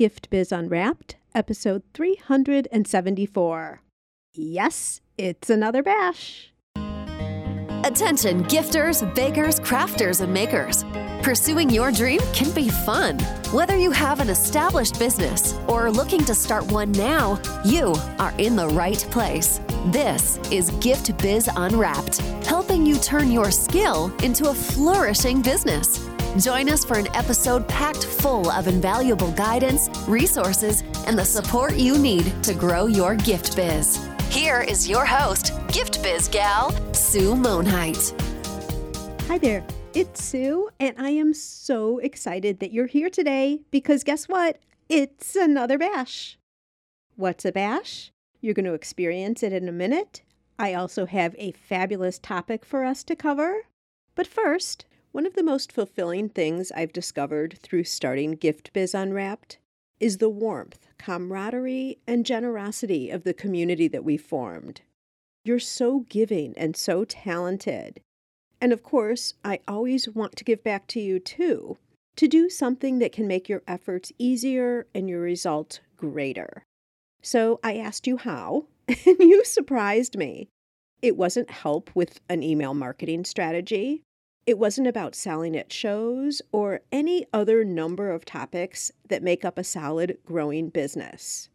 Gift Biz Unwrapped, episode 374. Yes, it's another bash. Attention, gifters, bakers, crafters, and makers. Pursuing your dream can be fun. Whether you have an established business or are looking to start one now, you are in the right place. This is Gift Biz Unwrapped, helping you turn your skill into a flourishing business. Join us for an episode packed full of invaluable guidance, resources, and the support you need to grow your gift biz. Here is your host, Gift Biz Gal, Sue Monheit. Hi there, it's Sue, and I am so excited that you're here today because guess what? It's another bash. What's a bash? You're going to experience it in a minute. I also have a fabulous topic for us to cover. But first, one of the most fulfilling things I've discovered through starting Gift Biz Unwrapped is the warmth, camaraderie, and generosity of the community that we formed. You're so giving and so talented. And of course, I always want to give back to you too, to do something that can make your efforts easier and your results greater. So I asked you how, and you surprised me. It wasn't help with an email marketing strategy. It wasn't about selling at shows or any other number of topics that make up a solid, growing business.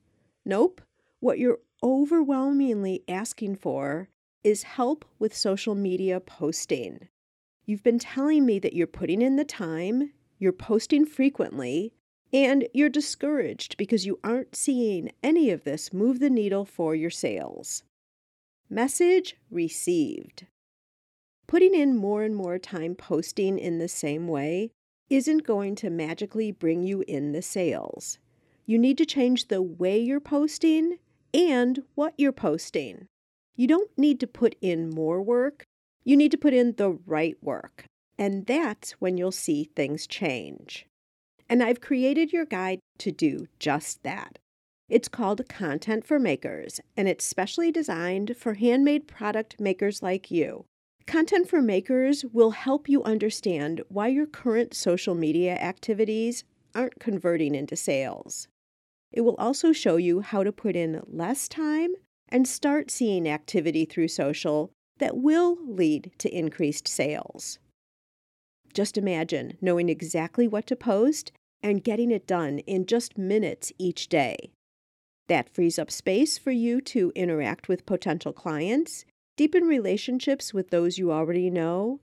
Nope. What you're overwhelmingly asking for is help with social media posting. You've been telling me that you're putting in the time, you're posting frequently, and you're discouraged because you aren't seeing any of this move the needle for your sales. Message received. Putting in more and more time posting in the same way isn't going to magically bring you in the sales. You need to change the way you're posting and what you're posting. You don't need to put in more work, you need to put in the right work. And that's when you'll see things change. And I've created your guide to do just that. It's called Content for Makers, and it's specially designed for handmade product makers like you. Content for Makers will help you understand why your current social media activities aren't converting into sales. It will also show you how to put in less time and start seeing activity through social that will lead to increased sales. Just imagine knowing exactly what to post and getting it done in just minutes each day. That frees up space for you to interact with potential clients deepen relationships with those you already know,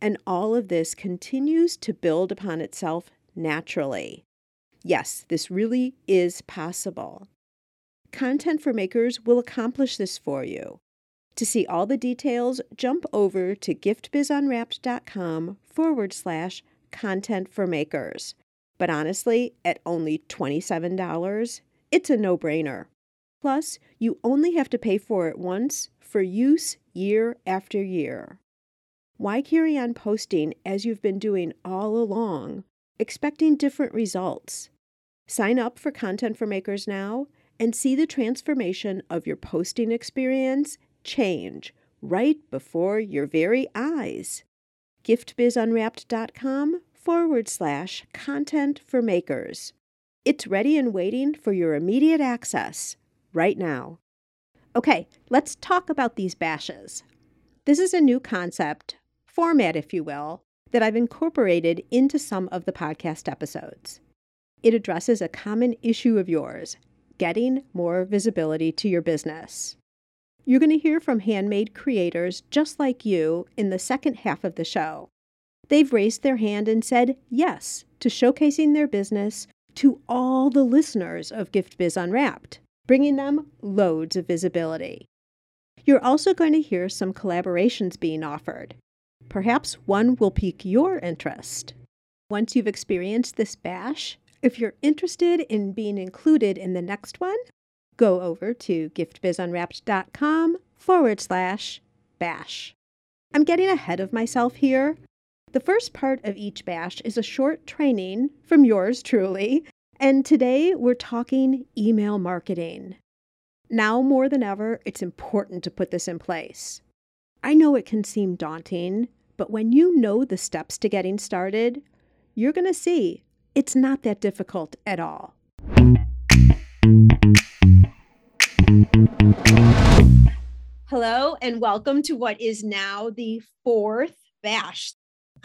and all of this continues to build upon itself naturally. Yes, this really is possible. Content for Makers will accomplish this for you. To see all the details, jump over to giftbizunwrapped.com forward slash content for makers. But honestly, at only $27, it's a no brainer. Plus, you only have to pay for it once for use year after year. Why carry on posting as you've been doing all along, expecting different results? Sign up for Content for Makers now and see the transformation of your posting experience change right before your very eyes. GiftBizUnwrapped.com forward slash content for makers. It's ready and waiting for your immediate access right now. Okay, let's talk about these bashes. This is a new concept, format, if you will, that I've incorporated into some of the podcast episodes. It addresses a common issue of yours getting more visibility to your business. You're going to hear from handmade creators just like you in the second half of the show. They've raised their hand and said yes to showcasing their business to all the listeners of Gift Biz Unwrapped bringing them loads of visibility. You're also going to hear some collaborations being offered. Perhaps one will pique your interest. Once you've experienced this bash, if you're interested in being included in the next one, go over to giftbizunwrapped.com forward slash bash. I'm getting ahead of myself here. The first part of each bash is a short training from yours truly and today we're talking email marketing. Now more than ever, it's important to put this in place. I know it can seem daunting, but when you know the steps to getting started, you're going to see it's not that difficult at all. Hello, and welcome to what is now the fourth Bash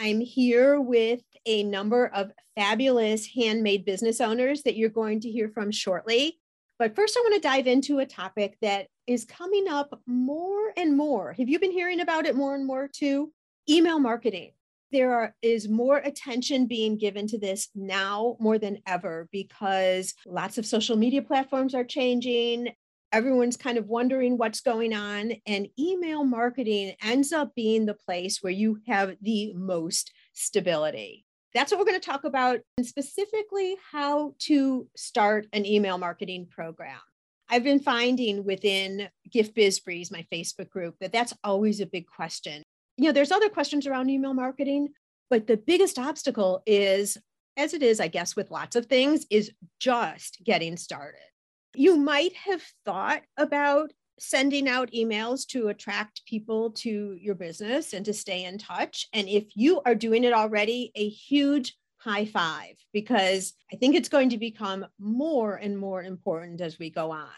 I'm here with a number of fabulous handmade business owners that you're going to hear from shortly. But first, I want to dive into a topic that is coming up more and more. Have you been hearing about it more and more too? Email marketing. There are, is more attention being given to this now more than ever because lots of social media platforms are changing everyone's kind of wondering what's going on. And email marketing ends up being the place where you have the most stability. That's what we're going to talk about, and specifically how to start an email marketing program. I've been finding within Gift Biz Breeze, my Facebook group, that that's always a big question. You know, there's other questions around email marketing, but the biggest obstacle is, as it is, I guess, with lots of things, is just getting started. You might have thought about sending out emails to attract people to your business and to stay in touch. And if you are doing it already, a huge high five, because I think it's going to become more and more important as we go on.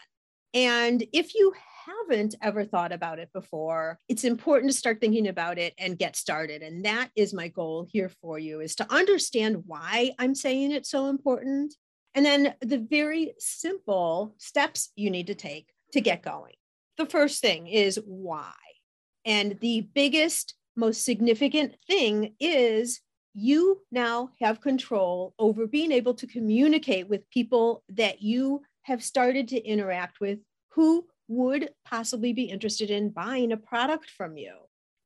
And if you haven't ever thought about it before, it's important to start thinking about it and get started. And that is my goal here for you is to understand why I'm saying it's so important and then the very simple steps you need to take to get going. The first thing is why. And the biggest, most significant thing is you now have control over being able to communicate with people that you have started to interact with who would possibly be interested in buying a product from you.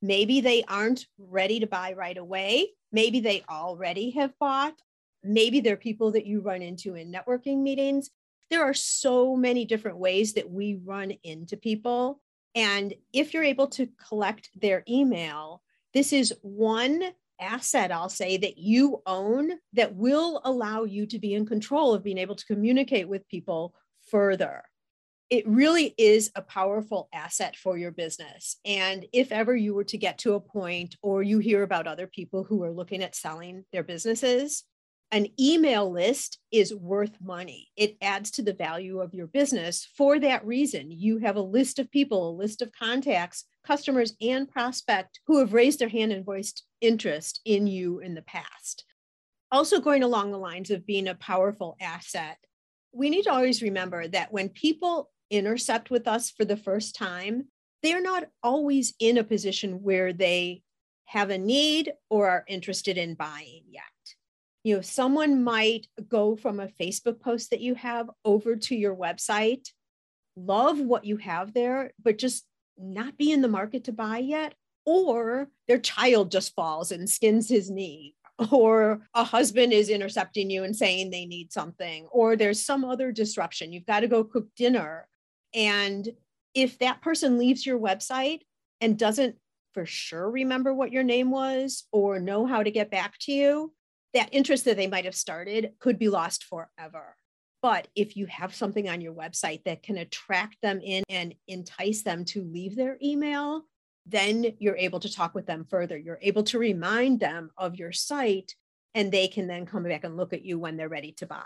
Maybe they aren't ready to buy right away. Maybe they already have bought Maybe they're people that you run into in networking meetings. There are so many different ways that we run into people. And if you're able to collect their email, this is one asset, I'll say, that you own that will allow you to be in control of being able to communicate with people further. It really is a powerful asset for your business. And if ever you were to get to a point or you hear about other people who are looking at selling their businesses, an email list is worth money. It adds to the value of your business for that reason. You have a list of people, a list of contacts, customers, and prospect who have raised their hand and voiced interest in you in the past. Also, going along the lines of being a powerful asset, we need to always remember that when people intercept with us for the first time, they're not always in a position where they have a need or are interested in buying yet you know someone might go from a facebook post that you have over to your website love what you have there but just not be in the market to buy yet or their child just falls and skins his knee or a husband is intercepting you and saying they need something or there's some other disruption. You've got to go cook dinner. And if that person leaves your website and doesn't for sure remember what your name was or know how to get back to you that interest that they might have started could be lost forever. But if you have something on your website that can attract them in and entice them to leave their email, then you're able to talk with them further. You're able to remind them of your site, and they can then come back and look at you when they're ready to buy.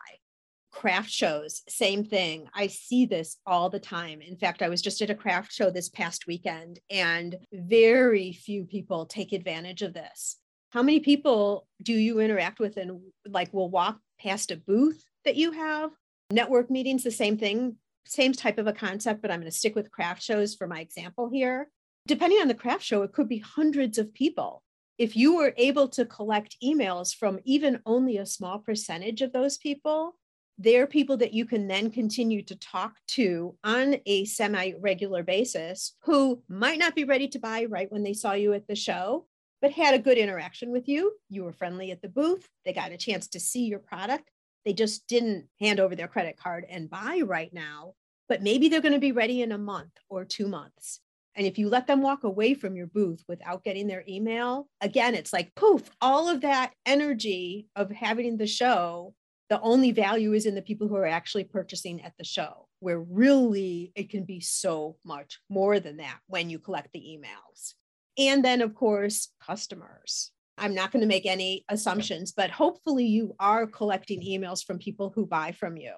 Craft shows, same thing. I see this all the time. In fact, I was just at a craft show this past weekend, and very few people take advantage of this how many people do you interact with and like will walk past a booth that you have? Network meetings the same thing same type of a concept but i'm going to stick with craft shows for my example here. Depending on the craft show it could be hundreds of people. If you were able to collect emails from even only a small percentage of those people they're people that you can then continue to talk to on a semi regular basis who might not be ready to buy right when they saw you at the show but had a good interaction with you. You were friendly at the booth. They got a chance to see your product. They just didn't hand over their credit card and buy right now, but maybe they're going to be ready in a month or two months. And if you let them walk away from your booth without getting their email, again, it's like poof, all of that energy of having the show, the only value is in the people who are actually purchasing at the show, where really it can be so much more than that when you collect the emails. And then, of course, customers. I'm not going to make any assumptions, but hopefully you are collecting emails from people who buy from you.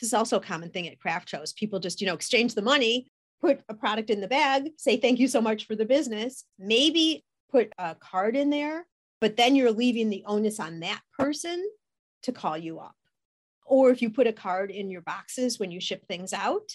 This is also a common thing at craft shows. People just, you know, exchange the money, put a product in the bag, say thank you so much for the business, maybe put a card in there, but then you're leaving the onus on that person to call you up. Or if you put a card in your boxes when you ship things out,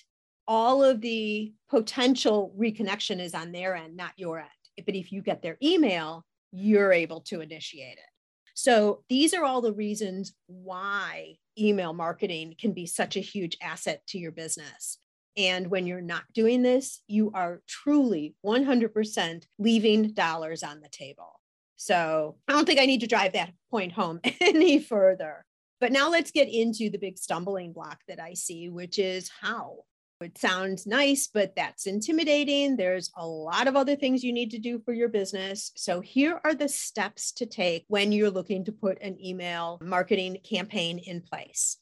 all of the potential reconnection is on their end, not your end. But if you get their email, you're able to initiate it. So these are all the reasons why email marketing can be such a huge asset to your business. And when you're not doing this, you are truly 100% leaving dollars on the table. So I don't think I need to drive that point home any further. But now let's get into the big stumbling block that I see, which is how. It sounds nice, but that's intimidating. There's a lot of other things you need to do for your business. So, here are the steps to take when you're looking to put an email marketing campaign in place.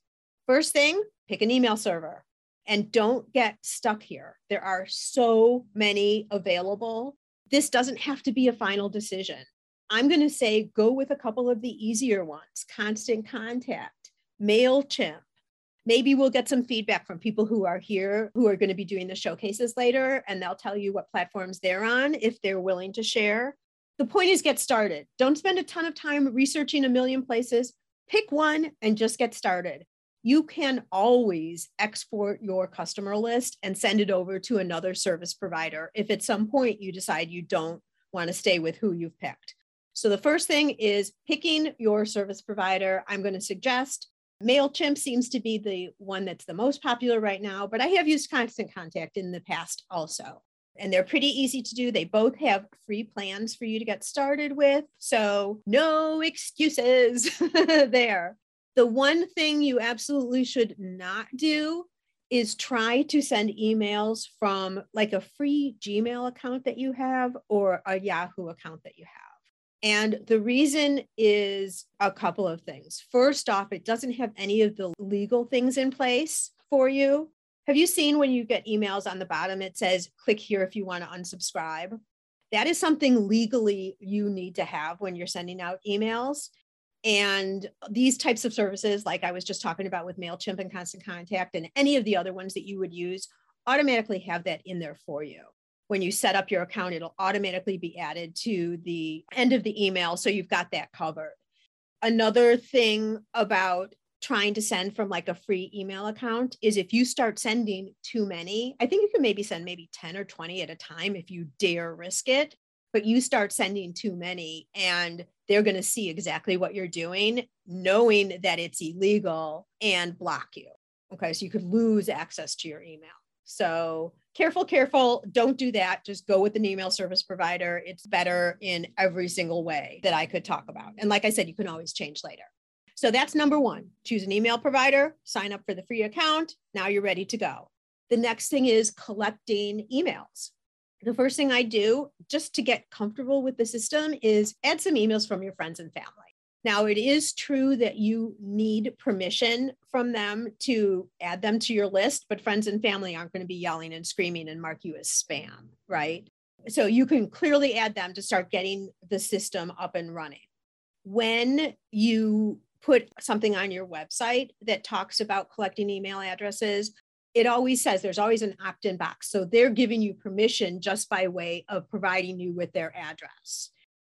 First thing, pick an email server and don't get stuck here. There are so many available. This doesn't have to be a final decision. I'm going to say go with a couple of the easier ones Constant Contact, MailChimp. Maybe we'll get some feedback from people who are here who are going to be doing the showcases later, and they'll tell you what platforms they're on if they're willing to share. The point is get started. Don't spend a ton of time researching a million places. Pick one and just get started. You can always export your customer list and send it over to another service provider if at some point you decide you don't want to stay with who you've picked. So the first thing is picking your service provider. I'm going to suggest MailChimp seems to be the one that's the most popular right now, but I have used Constant Contact in the past also. And they're pretty easy to do. They both have free plans for you to get started with. So, no excuses there. The one thing you absolutely should not do is try to send emails from like a free Gmail account that you have or a Yahoo account that you have. And the reason is a couple of things. First off, it doesn't have any of the legal things in place for you. Have you seen when you get emails on the bottom, it says, click here if you want to unsubscribe? That is something legally you need to have when you're sending out emails. And these types of services, like I was just talking about with MailChimp and Constant Contact, and any of the other ones that you would use, automatically have that in there for you when you set up your account, it'll automatically be added to the end of the email. So you've got that covered. Another thing about trying to send from like a free email account is if you start sending too many, I think you can maybe send maybe 10 or 20 at a time if you dare risk it, but you start sending too many and they're going to see exactly what you're doing, knowing that it's illegal and block you. Okay. So you could lose access to your email. So careful, careful. Don't do that. Just go with an email service provider. It's better in every single way that I could talk about. And like I said, you can always change later. So that's number one choose an email provider, sign up for the free account. Now you're ready to go. The next thing is collecting emails. The first thing I do just to get comfortable with the system is add some emails from your friends and family. Now, it is true that you need permission from them to add them to your list, but friends and family aren't going to be yelling and screaming and mark you as spam, right? So you can clearly add them to start getting the system up and running. When you put something on your website that talks about collecting email addresses, it always says there's always an opt in box. So they're giving you permission just by way of providing you with their address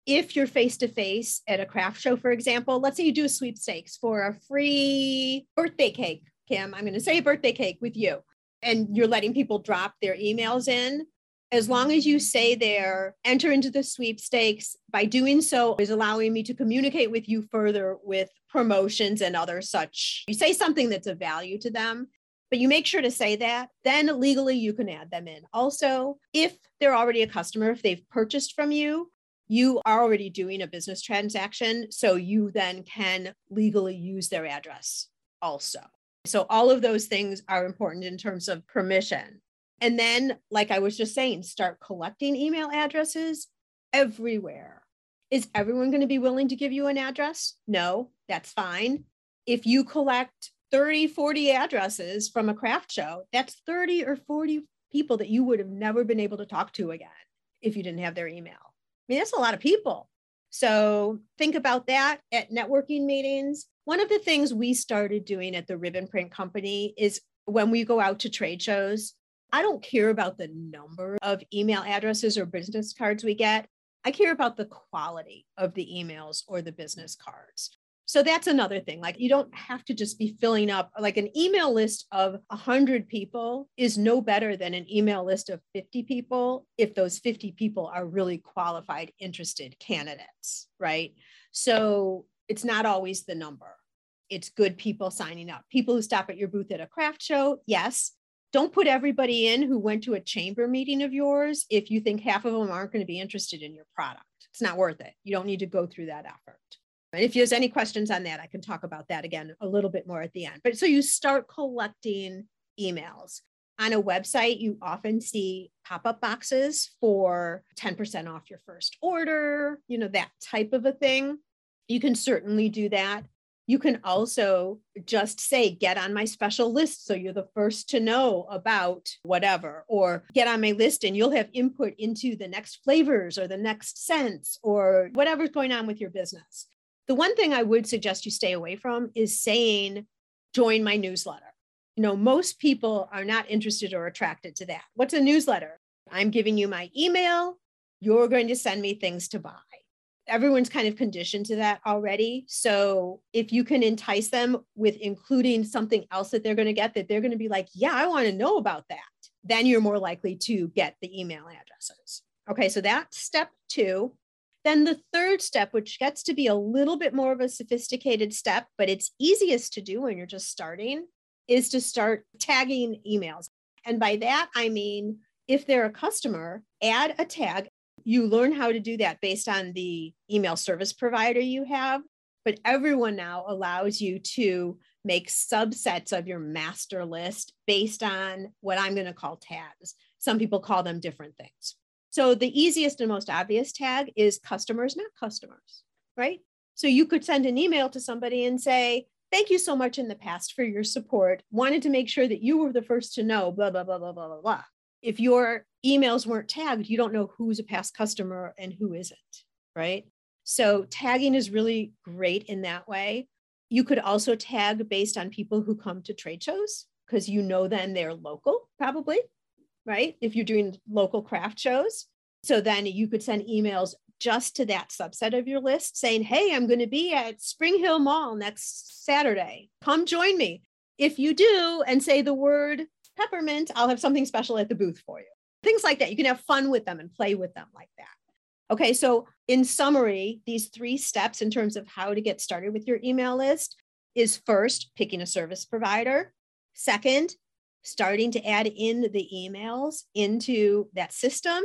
if you're face to face at a craft show, for example, let's say you do a sweepstakes for a free birthday cake, Kim, I'm going to say birthday cake with you, and you're letting people drop their emails in. As long as you say there, enter into the sweepstakes, by doing so is allowing me to communicate with you further with promotions and other such. You say something that's of value to them, but you make sure to say that, then legally you can add them in. Also, if they're already a customer, if they've purchased from you, you are already doing a business transaction. So you then can legally use their address also. So all of those things are important in terms of permission. And then, like I was just saying, start collecting email addresses everywhere. Is everyone going to be willing to give you an address? No, that's fine. If you collect 30, 40 addresses from a craft show, that's 30 or 40 people that you would have never been able to talk to again if you didn't have their email mean, that's a lot of people. So think about that at networking meetings. One of the things we started doing at the Ribbon Print Company is when we go out to trade shows, I don't care about the number of email addresses or business cards we get. I care about the quality of the emails or the business cards. So that's another thing. Like you don't have to just be filling up like an email list of 100 people is no better than an email list of 50 people if those 50 people are really qualified, interested candidates, right? So it's not always the number. It's good people signing up. People who stop at your booth at a craft show, yes. Don't put everybody in who went to a chamber meeting of yours if you think half of them aren't going to be interested in your product. It's not worth it. You don't need to go through that effort. And if there's any questions on that, I can talk about that again a little bit more at the end. But so you start collecting emails. On a website, you often see pop up boxes for 10% off your first order, you know, that type of a thing. You can certainly do that. You can also just say, get on my special list so you're the first to know about whatever, or get on my list and you'll have input into the next flavors or the next scents or whatever's going on with your business. The one thing I would suggest you stay away from is saying, join my newsletter. You know, most people are not interested or attracted to that. What's a newsletter? I'm giving you my email. You're going to send me things to buy. Everyone's kind of conditioned to that already. So if you can entice them with including something else that they're going to get, that they're going to be like, yeah, I want to know about that, then you're more likely to get the email addresses. Okay, so that's step two. Then the third step, which gets to be a little bit more of a sophisticated step, but it's easiest to do when you're just starting, is to start tagging emails. And by that, I mean, if they're a customer, add a tag. You learn how to do that based on the email service provider you have. But everyone now allows you to make subsets of your master list based on what I'm going to call tags. Some people call them different things. So the easiest and most obvious tag is customers, not customers, right? So you could send an email to somebody and say, Thank you so much in the past for your support. Wanted to make sure that you were the first to know, blah, blah, blah, blah, blah, blah, blah. If your emails weren't tagged, you don't know who's a past customer and who isn't, right? So tagging is really great in that way. You could also tag based on people who come to trade shows because you know then they're local, probably, right? If you're doing local craft shows. So then you could send emails just to that subset of your list saying, Hey, I'm going to be at Spring Hill Mall next Saturday. Come join me. If you do and say the word peppermint, I'll have something special at the booth for you. Things like that. You can have fun with them and play with them like that. Okay, so in summary, these three steps in terms of how to get started with your email list is first, picking a service provider. Second, starting to add in the emails into that system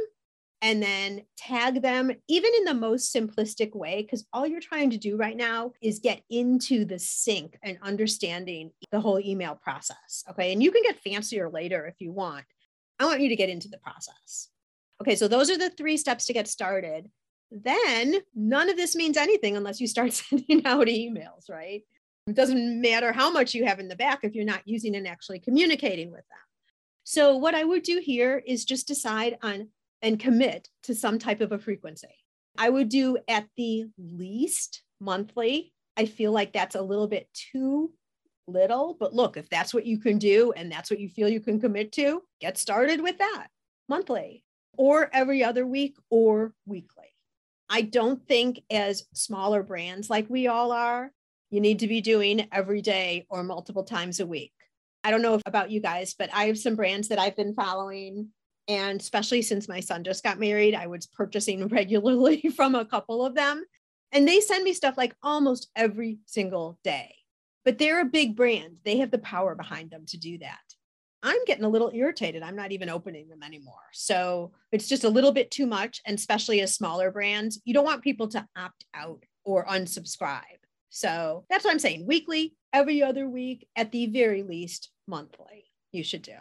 and then tag them even in the most simplistic way because all you're trying to do right now is get into the sync and understanding the whole email process okay? And you can get fancier later if you want. I want you to get into the process. Okay so those are the three steps to get started. Then none of this means anything unless you start sending out emails right it doesn't matter how much you have in the back if you're not using and actually communicating with them. So, what I would do here is just decide on and commit to some type of a frequency. I would do at the least monthly. I feel like that's a little bit too little, but look, if that's what you can do and that's what you feel you can commit to, get started with that monthly or every other week or weekly. I don't think as smaller brands like we all are, you need to be doing every day or multiple times a week. I don't know about you guys, but I have some brands that I've been following. And especially since my son just got married, I was purchasing regularly from a couple of them. And they send me stuff like almost every single day. But they're a big brand, they have the power behind them to do that. I'm getting a little irritated. I'm not even opening them anymore. So it's just a little bit too much. And especially as smaller brands, you don't want people to opt out or unsubscribe. So that's what I'm saying. Weekly, every other week, at the very least, monthly, you should do.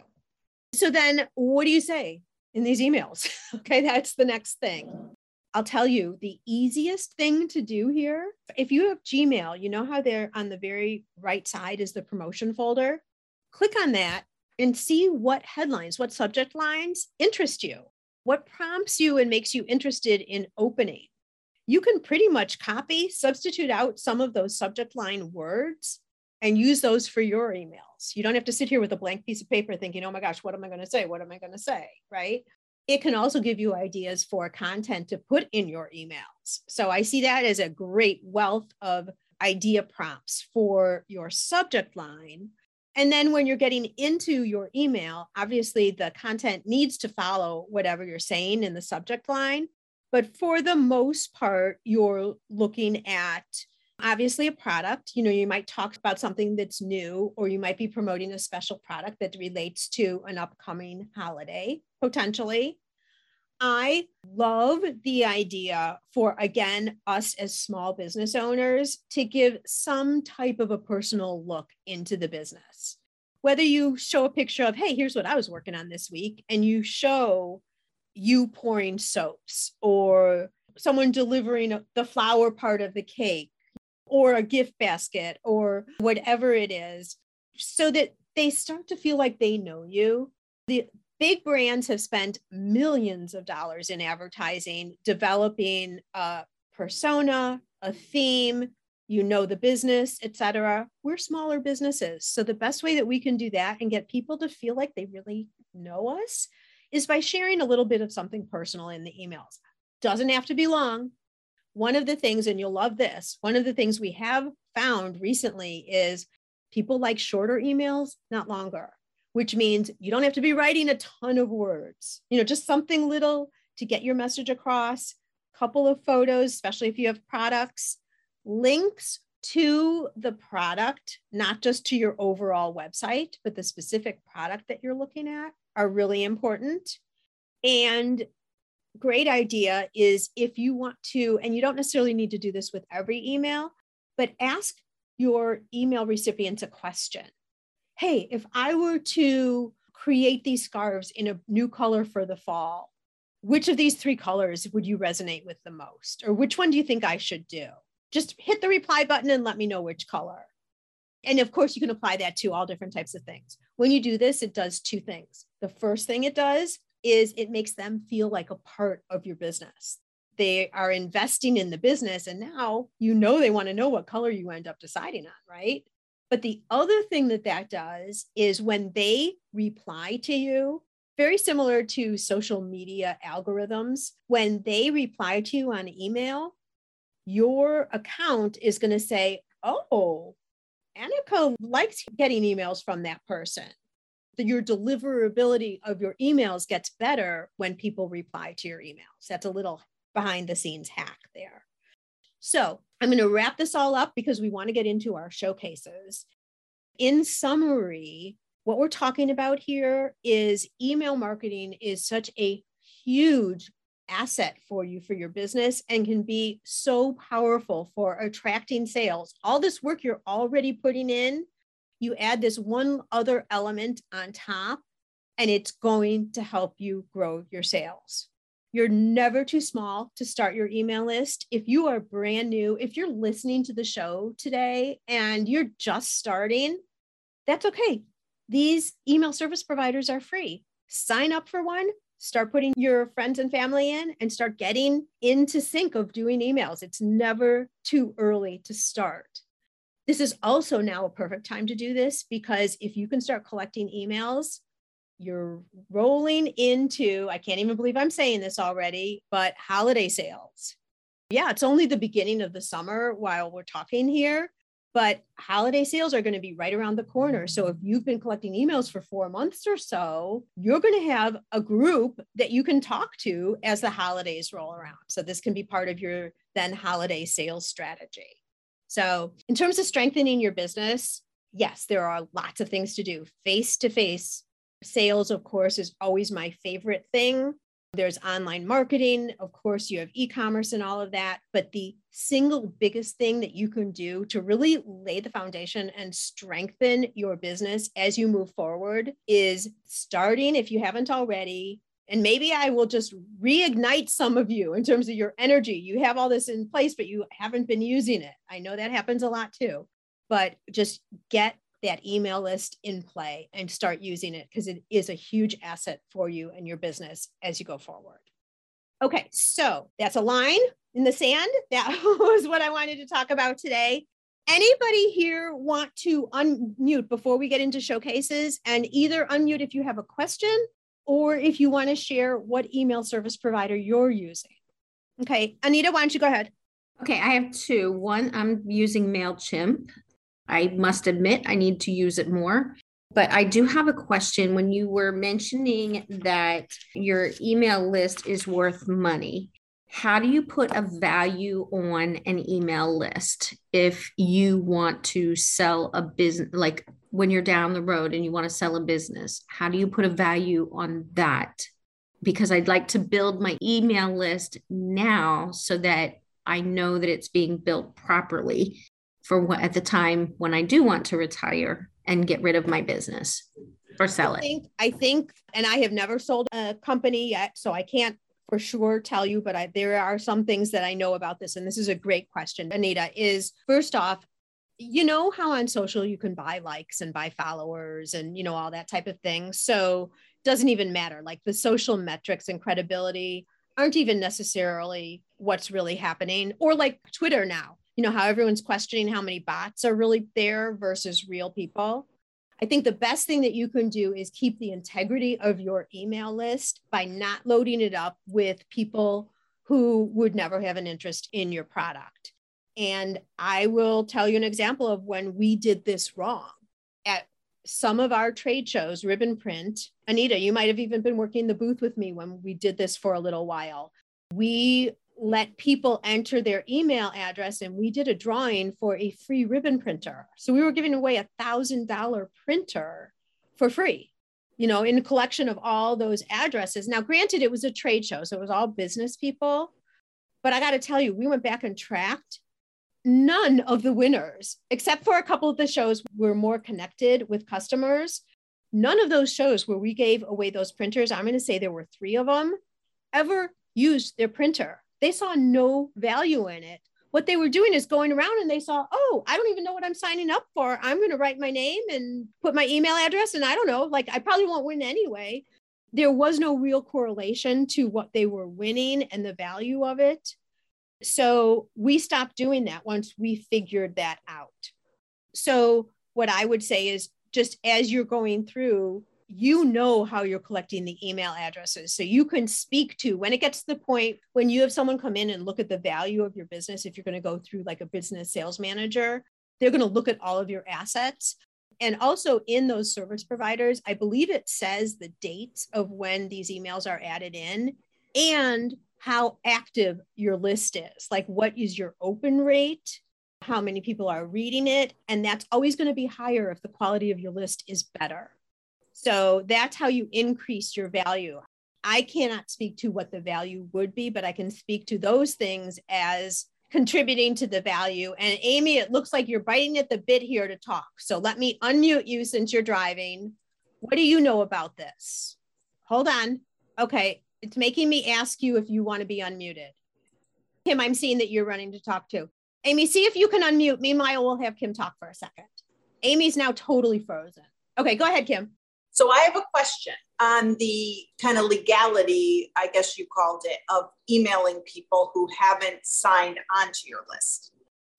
So then what do you say in these emails? okay, that's the next thing. I'll tell you the easiest thing to do here. If you have Gmail, you know how they're on the very right side is the promotion folder. Click on that and see what headlines, what subject lines interest you. What prompts you and makes you interested in opening? You can pretty much copy, substitute out some of those subject line words and use those for your emails. You don't have to sit here with a blank piece of paper thinking, oh my gosh, what am I going to say? What am I going to say? Right. It can also give you ideas for content to put in your emails. So I see that as a great wealth of idea prompts for your subject line. And then when you're getting into your email, obviously the content needs to follow whatever you're saying in the subject line. But for the most part, you're looking at obviously a product. You know, you might talk about something that's new, or you might be promoting a special product that relates to an upcoming holiday, potentially. I love the idea for, again, us as small business owners to give some type of a personal look into the business. Whether you show a picture of, hey, here's what I was working on this week, and you show you pouring soaps or someone delivering the flower part of the cake or a gift basket or whatever it is so that they start to feel like they know you. The big brands have spent millions of dollars in advertising, developing a persona, a theme, you know the business, etc. We're smaller businesses. So the best way that we can do that and get people to feel like they really know us is by sharing a little bit of something personal in the emails. Doesn't have to be long. One of the things, and you'll love this, one of the things we have found recently is people like shorter emails, not longer, which means you don't have to be writing a ton of words, you know, just something little to get your message across, couple of photos, especially if you have products, links to the product, not just to your overall website, but the specific product that you're looking at are really important. And great idea is if you want to, and you don't necessarily need to do this with every email, but ask your email recipients a question. Hey, if I were to create these scarves in a new color for the fall, which of these three colors would you resonate with the most? Or which one do you think I should do? Just hit the reply button and let me know which color. And of course, you can apply that to all different types of things. When you do this, it does two things. The first thing it does is it makes them feel like a part of your business. They are investing in the business, and now you know they want to know what color you end up deciding on, right? But the other thing that that does is when they reply to you, very similar to social media algorithms, when they reply to you on email, your account is going to say, Oh, Annika likes getting emails from that person. Your deliverability of your emails gets better when people reply to your emails. That's a little behind the scenes hack there. So I'm going to wrap this all up because we want to get into our showcases. In summary, what we're talking about here is email marketing is such a huge asset for you for your business and can be so powerful for attracting sales. All this work you're already putting in, you add this one other element on top, and it's going to help you grow your sales. You're never too small to start your email list. If you are brand new, if you're listening to the show today and you're just starting, that's okay. These email service providers are free. Sign up for one, start putting your friends and family in and start getting into sync of doing emails. It's never too early to start. This is also now a perfect time to do this because if you can start collecting emails, you're rolling into, I can't even believe I'm saying this already, but holiday sales. Yeah, it's only the beginning of the summer while we're talking here, but holiday sales are going to be right around the corner. So if you've been collecting emails for four months or so, you're going to have a group that you can talk to as the holidays roll around. So this can be part of your then holiday sales strategy. So in terms of strengthening your business, yes, there are lots of things to do. Face to face sales, of course, is always my favorite thing. There's online marketing. Of course, you have e commerce and all of that. But the single biggest thing that you can do to really lay the foundation and strengthen your business as you move forward is starting, if you haven't already, and maybe I will just reignite some of you in terms of your energy. You have all this in place, but you haven't been using it. I know that happens a lot too. But just get that email list in play and start using it because it is a huge asset for you and your business as you go forward. Okay, so that's a line in the sand. That was what I wanted to talk about today. Anybody here want to unmute before we get into showcases and either unmute if you have a question or if you want to share what email service provider you're using? Okay, Anita, why don't you go ahead? Okay, I have two. One, I'm using MailChimp. I must admit, I need to use it more. But I do have a question. When you were mentioning that your email list is worth money, how do you put a value on an email list if you want to sell a business, like when you're down the road and you want to sell a business? How do you put a value on that? Because I'd like to build my email list now so that I know that it's being built properly for what at the time when I do want to retire and get rid of my business or sell I think, it. I think, and I have never sold a company yet, so I can't for sure tell you, but I, there are some things that I know about this. And this is a great question, Anita. Is first off, you know how on social you can buy likes and buy followers and you know all that type of thing. So doesn't even matter. Like the social metrics and credibility aren't even necessarily what's really happening. Or like Twitter now, you know how everyone's questioning how many bots are really there versus real people. I think the best thing that you can do is keep the integrity of your email list by not loading it up with people who would never have an interest in your product. And I will tell you an example of when we did this wrong. At some of our trade shows, Ribbon Print, Anita, you might have even been working the booth with me when we did this for a little while. We let people enter their email address and we did a drawing for a free ribbon printer. So we were giving away a thousand dollar printer for free you know in a collection of all those addresses. Now granted it was a trade show so it was all business people but i got to tell you we went back and tracked none of the winners except for a couple of the shows were more connected with customers. None of those shows where we gave away those printers i'm going to say there were three of them ever used their printer they saw no value in it. What they were doing is going around and they saw, oh, I don't even know what I'm signing up for. I'm going to write my name and put my email address. And I don't know, like I probably won't win anyway. There was no real correlation to what they were winning and the value of it. So we stopped doing that once we figured that out. So, what I would say is just as you're going through, you know how you're collecting the email addresses. So you can speak to when it gets to the point when you have someone come in and look at the value of your business, if you're going to go through like a business sales manager, they're going to look at all of your assets. And also in those service providers, I believe it says the dates of when these emails are added in and how active your list is. Like, what is your open rate? How many people are reading it? And that's always going to be higher if the quality of your list is better. So that's how you increase your value. I cannot speak to what the value would be, but I can speak to those things as contributing to the value. And Amy, it looks like you're biting at the bit here to talk. So let me unmute you since you're driving. What do you know about this? Hold on. Okay. It's making me ask you if you want to be unmuted. Kim, I'm seeing that you're running to talk too. Amy, see if you can unmute. Meanwhile, we'll have Kim talk for a second. Amy's now totally frozen. Okay, go ahead, Kim. So I have a question on the kind of legality, I guess you called it, of emailing people who haven't signed onto your list.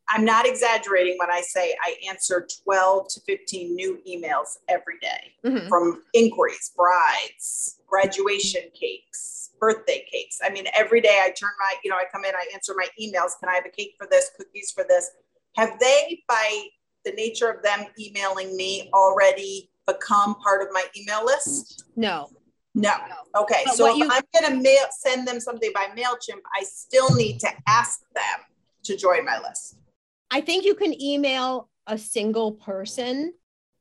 I'm not exaggerating when I say I answer 12 to 15 new emails every day mm-hmm. from inquiries, brides, graduation cakes, birthday cakes. I mean, every day I turn my, you know, I come in, I answer my emails. Can I have a cake for this, cookies for this? Have they, by the nature of them emailing me, already become part of my email list? No. No. Okay. But so if you, I'm going to mail send them something by Mailchimp, I still need to ask them to join my list. I think you can email a single person.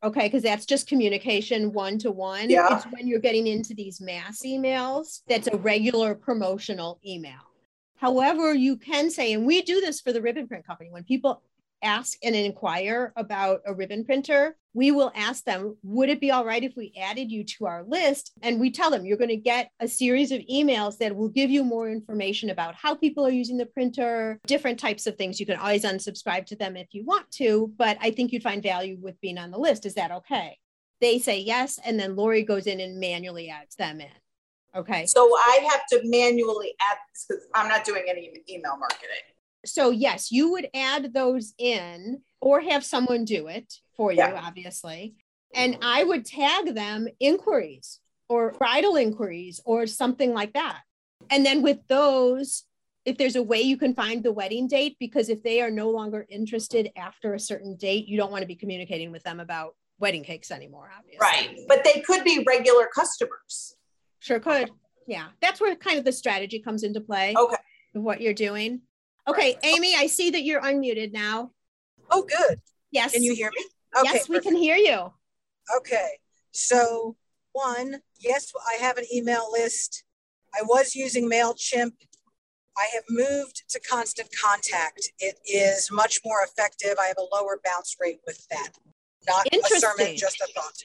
Okay, because that's just communication one to one. Yeah. It's when you're getting into these mass emails that's a regular promotional email. However, you can say, and we do this for the ribbon print company, when people ask and inquire about a ribbon printer, we will ask them, would it be all right if we added you to our list? And we tell them you're going to get a series of emails that will give you more information about how people are using the printer, different types of things. You can always unsubscribe to them if you want to, but I think you'd find value with being on the list. Is that okay? They say yes. And then Lori goes in and manually adds them in. Okay. So I have to manually add because I'm not doing any email marketing so yes, you would add those in. or have someone do it for you, Yeah. obviously. And I would tag them inquiries or bridal inquiries or something like that. And then with those, if there's a way you can find the wedding date, because if they are no longer interested after a certain date, you don't want to be communicating with them about wedding cakes anymore, obviously. Right. But they could be regular customers. Sure could. Yeah. That's where kind of the strategy comes into play. Okay. What you're doing. Okay, Amy, I see that you're unmuted now. Oh, good. Yes. Can you hear me? Okay, yes, we perfect. can hear you. Okay. So, one, yes, I have an email list. I was using MailChimp. I have moved to Constant Contact. It is much more effective. I have a lower bounce rate with that. Not a sermon, just a thought.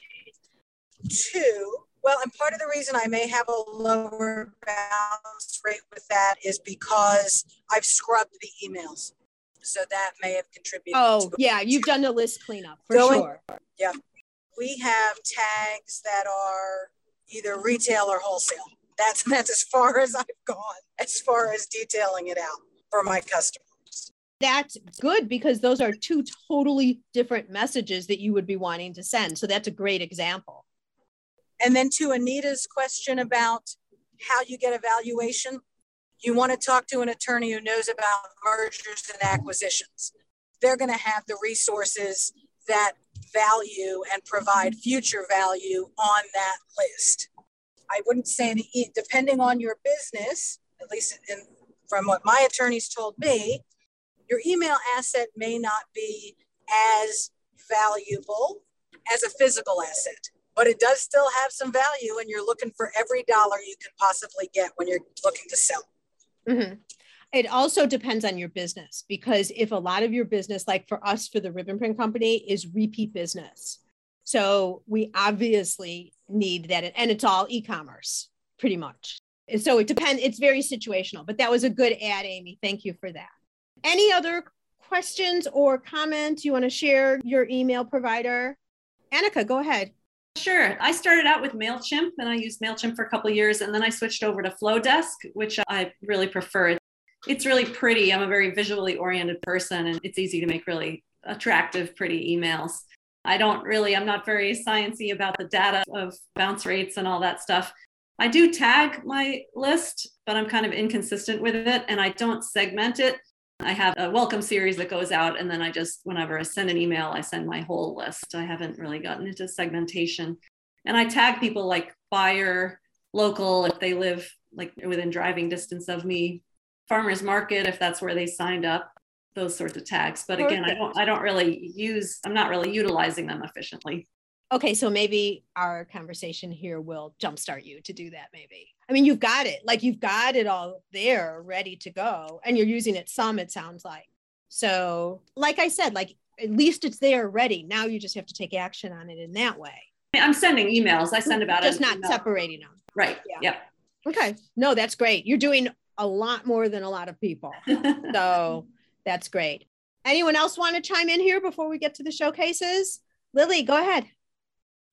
Two, well, and part of the reason I may have a lower bounce rate with that is because I've scrubbed the emails. So that may have contributed. Oh, yeah, you've done the list cleanup for Going- sure. Yeah. We have tags that are either retail or wholesale. That's that's as far as I've gone as far as detailing it out for my customers. That's good because those are two totally different messages that you would be wanting to send. So that's a great example. And then to Anita's question about how you get a valuation, you want to talk to an attorney who knows about mergers and acquisitions. They're going to have the resources that value and provide future value on that list. I wouldn't say, depending on your business, at least in, from what my attorneys told me, your email asset may not be as valuable as a physical asset, but it does still have some value and you're looking for every dollar you can possibly get when you're looking to sell. Mhm. It also depends on your business because if a lot of your business, like for us for the ribbon print company, is repeat business. So we obviously need that. And it's all e commerce pretty much. So it depends, it's very situational, but that was a good ad, Amy. Thank you for that. Any other questions or comments you want to share your email provider? Annika, go ahead. Sure. I started out with MailChimp and I used MailChimp for a couple years and then I switched over to Flodesk, which I really prefer. It's really pretty. I'm a very visually oriented person and it's easy to make really attractive, pretty emails. I don't really, I'm not very sciencey about the data of bounce rates and all that stuff. I do tag my list, but I'm kind of inconsistent with it and I don't segment it. I have a welcome series that goes out, and then I just, whenever I send an email, I send my whole list. I haven't really gotten into segmentation. And I tag people like buyer, local, if they live like within driving distance of me, farmers market, if that's where they signed up, those sorts of tags. But again, I don't, I don't really use, I'm not really utilizing them efficiently. Okay, so maybe our conversation here will jumpstart you to do that. Maybe. I mean, you've got it. Like you've got it all there, ready to go, and you're using it some. It sounds like. So, like I said, like at least it's there ready. Now you just have to take action on it in that way. I'm sending emails. I send about just not email. separating them. Right. Yeah. Okay. No, that's great. You're doing a lot more than a lot of people. So that's great. Anyone else want to chime in here before we get to the showcases? Lily, go ahead.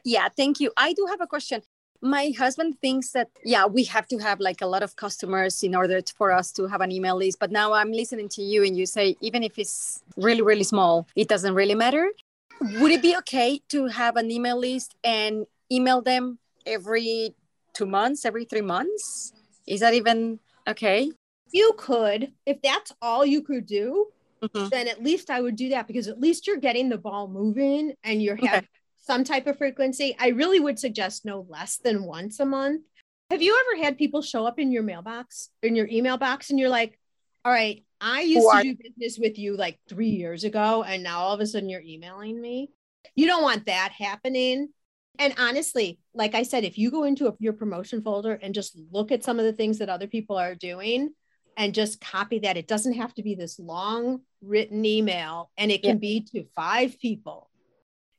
Yeah, thank you. I do have a question. My husband thinks that, yeah, we have to have like a lot of customers in order t- for us to have an email list. But now I'm listening to you and you say, even if it's really, really small, it doesn't really matter. Would it be okay to have an email list and email them every two months, every three months? Is that even okay? You could, if that's all you could do, Mhm. then at least I would do that because at least you're getting the ball moving and you're Okay. having some type of frequency. I really would suggest no less than once a month. Have you ever had people show up in your mailbox, in your email box, and you're like, all right, I used to do business with you like three years ago, and now all of a sudden you're emailing me? You don't want that happening. And honestly, like I said, if you go into a, your promotion folder and just look at some of the things that other people are doing and just copy that, it doesn't have to be this long written email and it can Yeah. be to five people.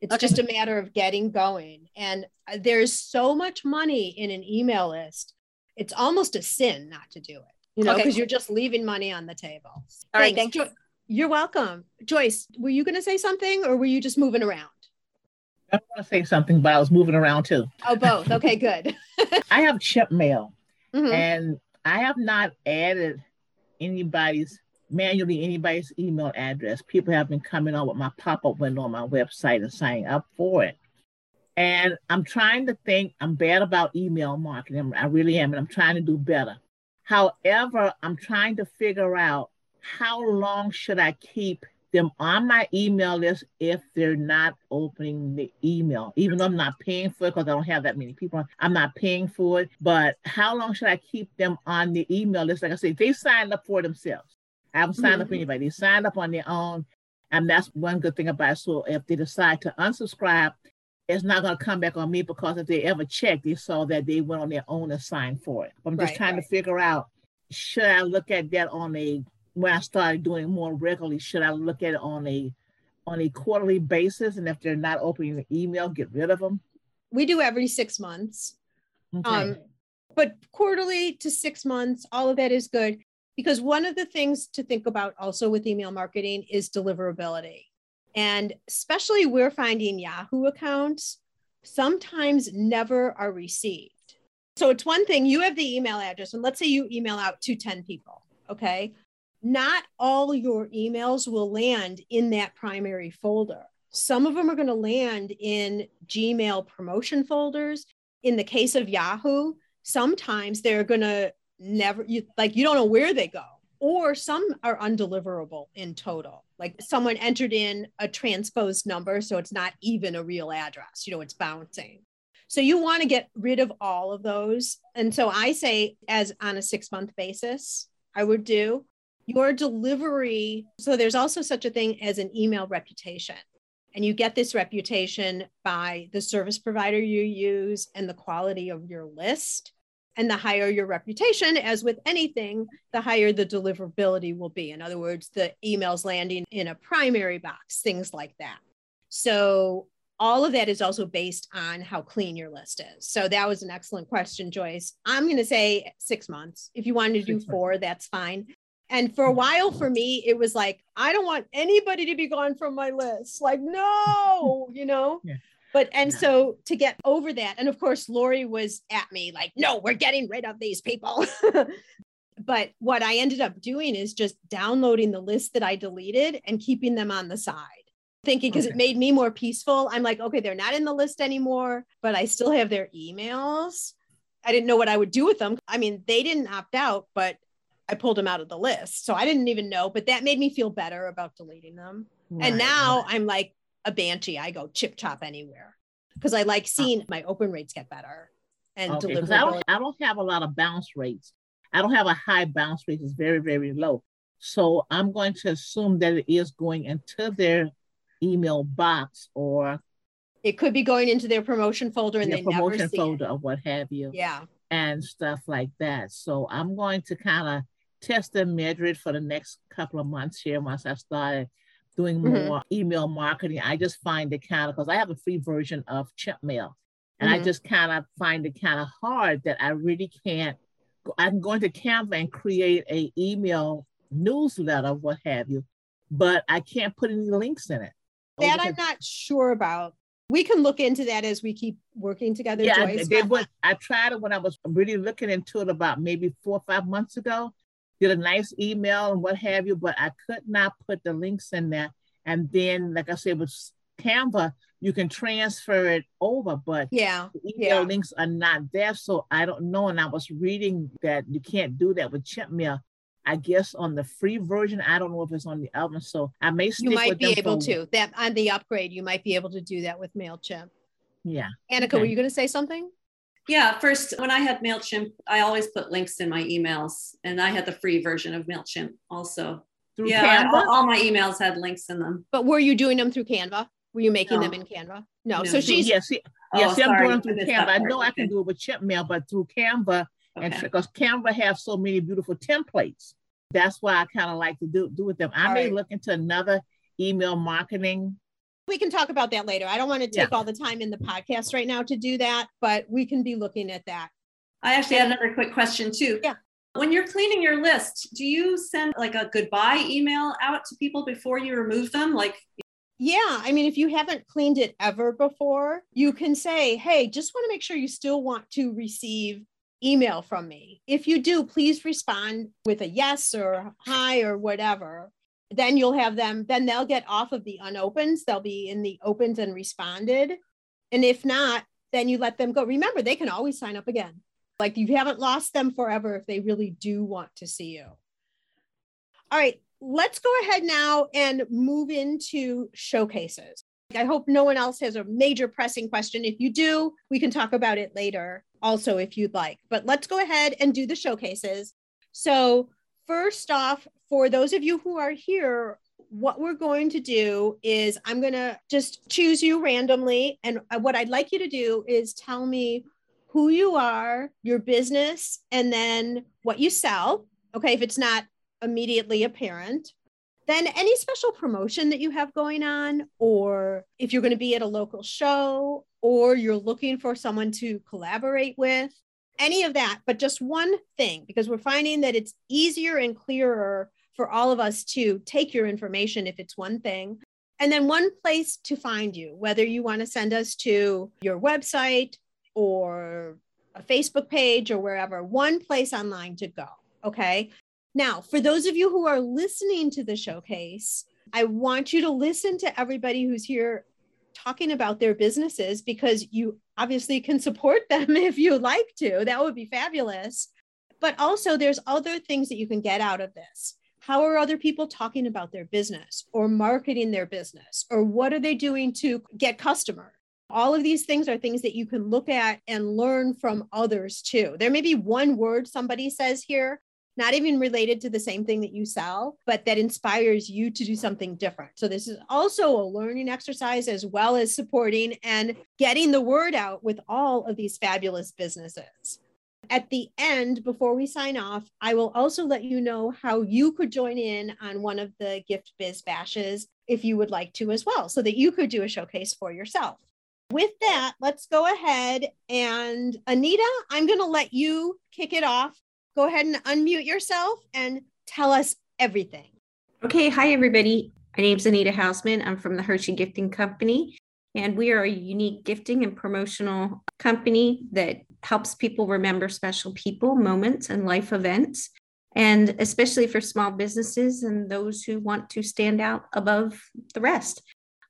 It's Okay. just a matter of getting going. And uh, there's so much money in an email list. It's almost a sin not to do it, you know, Okay. because you're just leaving money on the table. All right, Thanks. thank Jo- You're welcome. Joyce, were you going to say something or were you just moving around? I want to say something, but I was moving around too. Oh, both. Okay, good. I have chip mail Mhm. and I have not added anybody's manually anybody's email address. People have been coming on with my pop-up window on my website and signing up for it. And I'm trying to think, I'm bad about email marketing. I really am, and I'm trying to do better. However, I'm trying to figure out how long should I keep them on my email list if they're not opening the email, even though I'm not paying for it because I don't have that many people. I'm not paying for it. But how long should I keep them on the email list? Like I say, they signed up for themselves. I haven't signed mm-hmm. up for anybody. They signed up on their own. And that's one good thing about it. So if they decide to unsubscribe, it's not going to come back on me because if they ever check, they saw that they went on their own and signed for it. I'm just right, trying right. to figure out should I look at that on a when I started doing more regularly, should I look at it on a on a quarterly basis? And if they're not opening the email, get rid of them. We do every six months. Okay. Um, but quarterly to six months, all of that is good because one of the things to think about also with email marketing is deliverability. And especially we're finding Yahoo accounts sometimes never are received. So it's one thing you have the email address, and let's say you email out to 10 people. Okay. Not all your emails will land in that primary folder. Some of them are going to land in Gmail promotion folders. In the case of Yahoo, sometimes they're going to never, you, like, you don't know where they go, or some are undeliverable in total. Like someone entered in a transposed number so it's not even a real address you know it's bouncing. So you want to get rid of all of those. And so i say as on a six month basis i would do your delivery. So there's also such a thing as an email reputation. And you get this reputation by the service provider you use and the quality of your list and the higher your reputation, as with anything, the higher the deliverability will be. In other words, the emails landing in a primary box, things like that. So, all of that is also based on how clean your list is. So, that was an excellent question, Joyce. I'm going to say six months. If you wanted to do four, that's fine. And for a mm-hmm. while, for me, it was like, I don't want anybody to be gone from my list. Like, no, you know? Yeah. But and so to get over that, and of course, Lori was at me like, no, we're getting rid of these people. but what I ended up doing is just downloading the list that I deleted and keeping them on the side, thinking because okay. it made me more peaceful. I'm like, okay, they're not in the list anymore, but I still have their emails. I didn't know what I would do with them. I mean, they didn't opt out, but I pulled them out of the list. So I didn't even know, but that made me feel better about deleting them. Right, and now right. I'm like, a banshee, I go chip chop anywhere because I like seeing my open rates get better and okay, deliverability. I don't, I don't have a lot of bounce rates. I don't have a high bounce rate. It's very, very low. So I'm going to assume that it is going into their email box or it could be going into their promotion folder and their promotion folder it. or what have you. Yeah. And stuff like that. So I'm going to kind of test and measure it for the next couple of months here once I started doing mm-hmm. more email marketing. I just find it kind of because I have a free version of Chimp Mail, and mm-hmm. I just kind of find it kind of hard that I really can't. I'm going to Canva and create a email newsletter, what have you, but I can't put any links in it. That I'm not sure about. We can look into that as we keep working together. Yeah, Joyce. I tried it when I was really looking into it about maybe four or five months ago, did a nice email and what have you, but I could not put the links in there. And then, like I said, with Canva, you can transfer it over, but yeah, the email yeah. links are not there. So I don't know. And I was reading that you can't do that with Chimpmail. I guess on the free version, I don't know if it's on the other. So I may stick you might be able to that on the upgrade. You might be able to do that with Mailchimp. Yeah. Annika, okay. were you going to say something? Yeah, first, when I had MailChimp, I always put links in my emails, and I had the free version of MailChimp also. Through yeah, all, all, my emails had links in them. But were you doing them through Canva? Were you making no. them in Canva? No. no. So she's yes, yeah, see, yeah, oh, see, I'm doing them through Canva. I know I can do it with Chimp Mail, but through Canva, okay. and because Canva have so many beautiful templates, that's why I kind of like to do do with them. I all may right. look into another email marketing we can talk about that later. I don't want to take yeah. all the time in the podcast right now to do that, but we can be looking at that. I actually had another quick question too. Yeah. When you're cleaning your list, do you send like a goodbye email out to people before you remove them? Like, yeah, I mean, if you haven't cleaned it ever before, you can say, hey, just want to make sure you still want to receive email from me. If you do, please respond with a yes or hi or whatever. Then you'll have them, then they'll get off of the unopens. They'll be in the opens and responded. And if not, then you let them go. Remember, they can always sign up again. Like you haven't lost them forever if they really do want to see you. All right, let's go ahead now and move into showcases. I hope no one else has a major pressing question. If you do, we can talk about it later also if you'd like. But let's go ahead and do the showcases. So, first off, for those of you who are here, what we're going to do is I'm going to just choose you randomly. And what I'd like you to do is tell me who you are, your business, and then what you sell. Okay, if it's not immediately apparent. Then any special promotion that you have going on, or if you're going to be at a local show, or you're looking for someone to collaborate with, any of that, but just one thing, because we're finding that it's easier and clearer for all of us to take your information if it's one thing. And then one place to find you, whether you want to send us to your website or a Facebook page or wherever, one place online to go. Okay. Now, for those of you who are listening to the showcase, I want you to listen to everybody who's here talking about their businesses because you obviously can support them if you like to. That would be fabulous. But also, there's other things that you can get out of this. How are other people talking about their business or marketing their business? Or what are they doing to get customers? All of these things are things that you can look at and learn from others too. There may be one word somebody says here, not even related to the same thing that you sell, but that inspires you to do something different. So, this is also a learning exercise as well as supporting and getting the word out with all of these fabulous businesses. At the end, before we sign off, I will also let you know how you could join in on one of the gift biz bashes if you would like to as well, so that you could do a showcase for yourself. With that, let's go ahead and Anita, I'm going to let you kick it off go ahead and unmute yourself and tell us everything. Okay. Hi, everybody. My name is Anita Hausman. I'm from the Hershey Gifting Company, and we are a unique gifting and promotional company that helps people remember special people, moments, and life events. And especially for small businesses and those who want to stand out above the rest.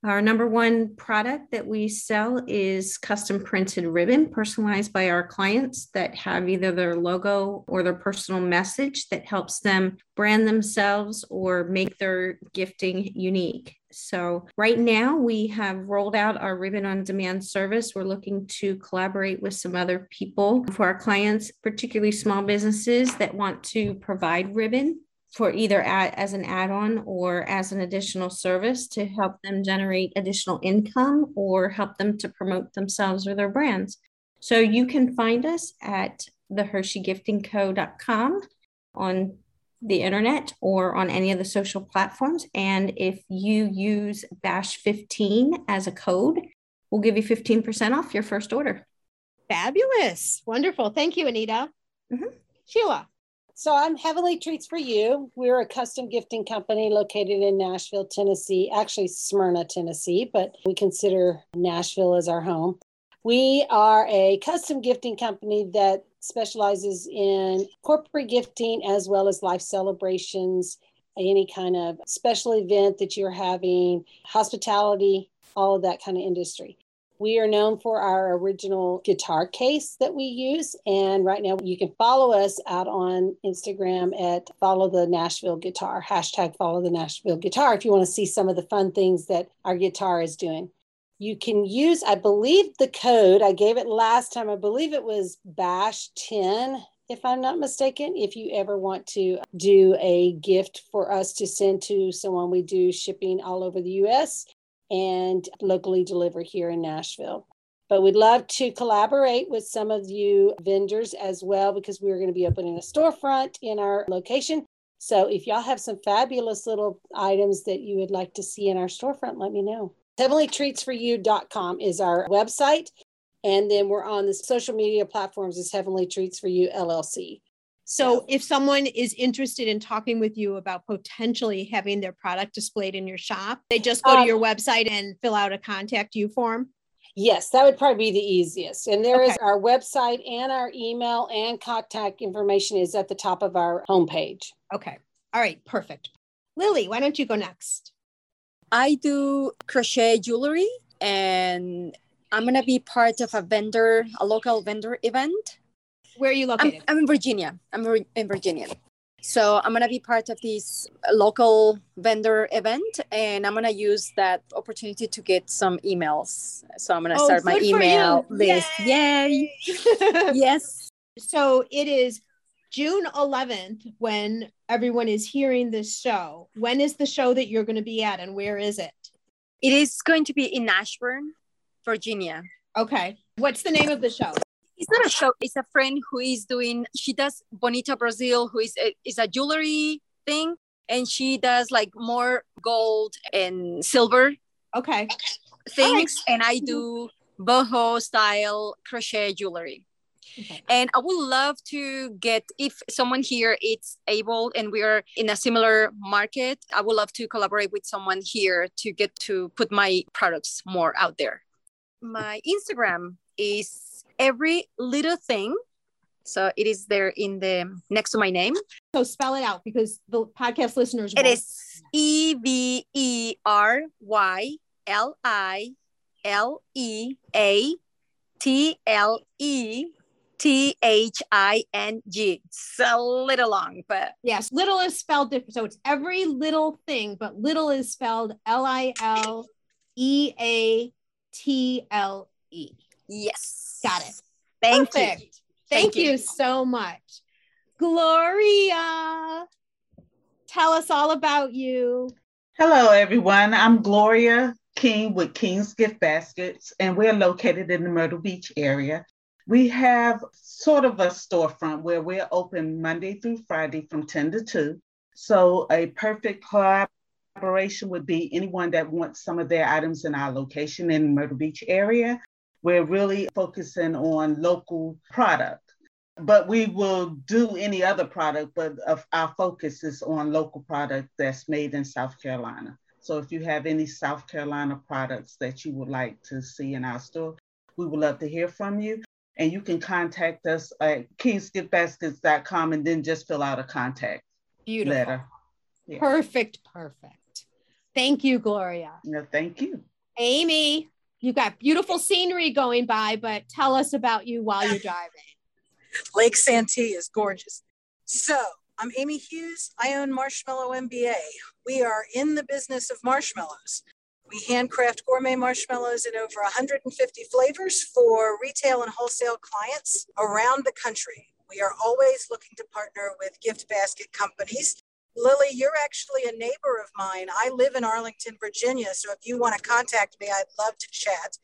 Our number one product that we sell is custom printed ribbon personalized by our clients that have either their logo or their personal message that helps them brand themselves or make their gifting unique. So, right now we have rolled out our ribbon on demand service. We're looking to collaborate with some other people for our clients, particularly small businesses that want to provide ribbon for either as an add-on or as an additional service to help them generate additional income or help them to promote themselves or their brands. So you can find us at thehersheyGiftingCo.com on the internet or on any of the social platforms. And if you use BASH15 as a code, we'll give you 15% off your first order. Fabulous. Wonderful. Thank you, Anita. Mm-hmm. Sheila. So I'm Heavenly Treats for You. We're a custom gifting company located in Nashville, Tennessee, actually Smyrna, Tennessee, but we consider Nashville as our home. We are a custom gifting company that specializes in corporate gifting as well as life celebrations, any kind of special event that you're having, hospitality, all of that kind of industry. We are known for our original guitar case that we use. And right now you can follow us out on Instagram at follow the Nashville guitar, hashtag follow the Nashville guitar, if you want to see some of the fun things that our guitar is doing. You can use, I believe the code, I gave it last time, I believe it was BASH 10 if I'm not mistaken. If you ever want to do a gift for us to send to someone, we do shipping all over the US and locally deliver here in Nashville. But we'd love to collaborate with some of you vendors as well because we're going to be opening a storefront in our location. So if y'all have some fabulous little items that you would like to see in our storefront, let me know. HeavenlyTreatsForYou.com is our website. And then we're on the social media platforms as Heavenly Treats for You LLC. So if someone is interested in talking with you about potentially having their product displayed in your shop, they just go to um, your website and fill out a contact you form. Yes, that would probably be the easiest. And there is Okay. our website and our email and contact information is at the top of our homepage. Okay. All right. Perfect. Lily, why don't you go next? I do crochet jewelry and I'm gonna be part of a vendor, a local vendor event. Where are you I'm, located? I'm in Virginia. I'm in Virginia. So I'm gonna be part of this local vendor event, and I'm gonna use that opportunity to get some emails. So I'm gonna Oh, start my email you. list. Yay! yes. so it is June 11th when everyone is hearing this show. When is the show that you're going to be at and where is it? It is going to be in Ashburn, Virginia. Okay. What's the name of the show? It's not a show. It's a friend who is doing. She does Bonita Brazil, who is a, is a jewelry thing, and she does like more gold and silver Okay. things, and I do boho style crochet jewelry. Okay. And I would love to get if someone here is able and we are in a similar market, I would love to collaborate with someone here to get to put my products more out there. My Instagram is every little thing. So it is there in the next to my name. So spell it out because the podcast listeners It is E V E R Y L I L E A T L E T H I N G. It's a little long, but Yes, little is spelled different. So it's every little thing, but little is spelled L I L E A T L E. yes. Got it. Thank Perfect. you. Thank, Thank you. you. so much. Gloria, tell us all about you. Hello, everyone. I'm Gloria King with King's Gift Baskets, and we're located in the Myrtle Beach area. We have sort of a storefront where we're open Monday through Friday from 10 to 2. So, a perfect collaboration would be anyone that wants some of their items in our location in Myrtle Beach area. We're really focusing on local product but we will do any other product, but uh, our focus is on local product that's made in South Carolina. So if you have any South Carolina products that you would like to see in our store, we would love to hear from you. And you can contact us at kingsgiftbaskets.com and then just fill out a contact Beautiful. letter. Yeah. Perfect. Perfect. Thank you, Gloria. No, thank you. Amy, you got beautiful scenery going by, but tell us about you while you're driving. Lake Santee is gorgeous. So, I'm Amy Hughes. I own Marshmallow MBA. We are in the business of marshmallows. We handcraft gourmet marshmallows in over 150 flavors for retail and wholesale clients around the country. We are always looking to partner with gift basket companies. Lily, you're actually a neighbor of mine. I live in Arlington, Virginia. So if you want to contact me, I'd love to chat.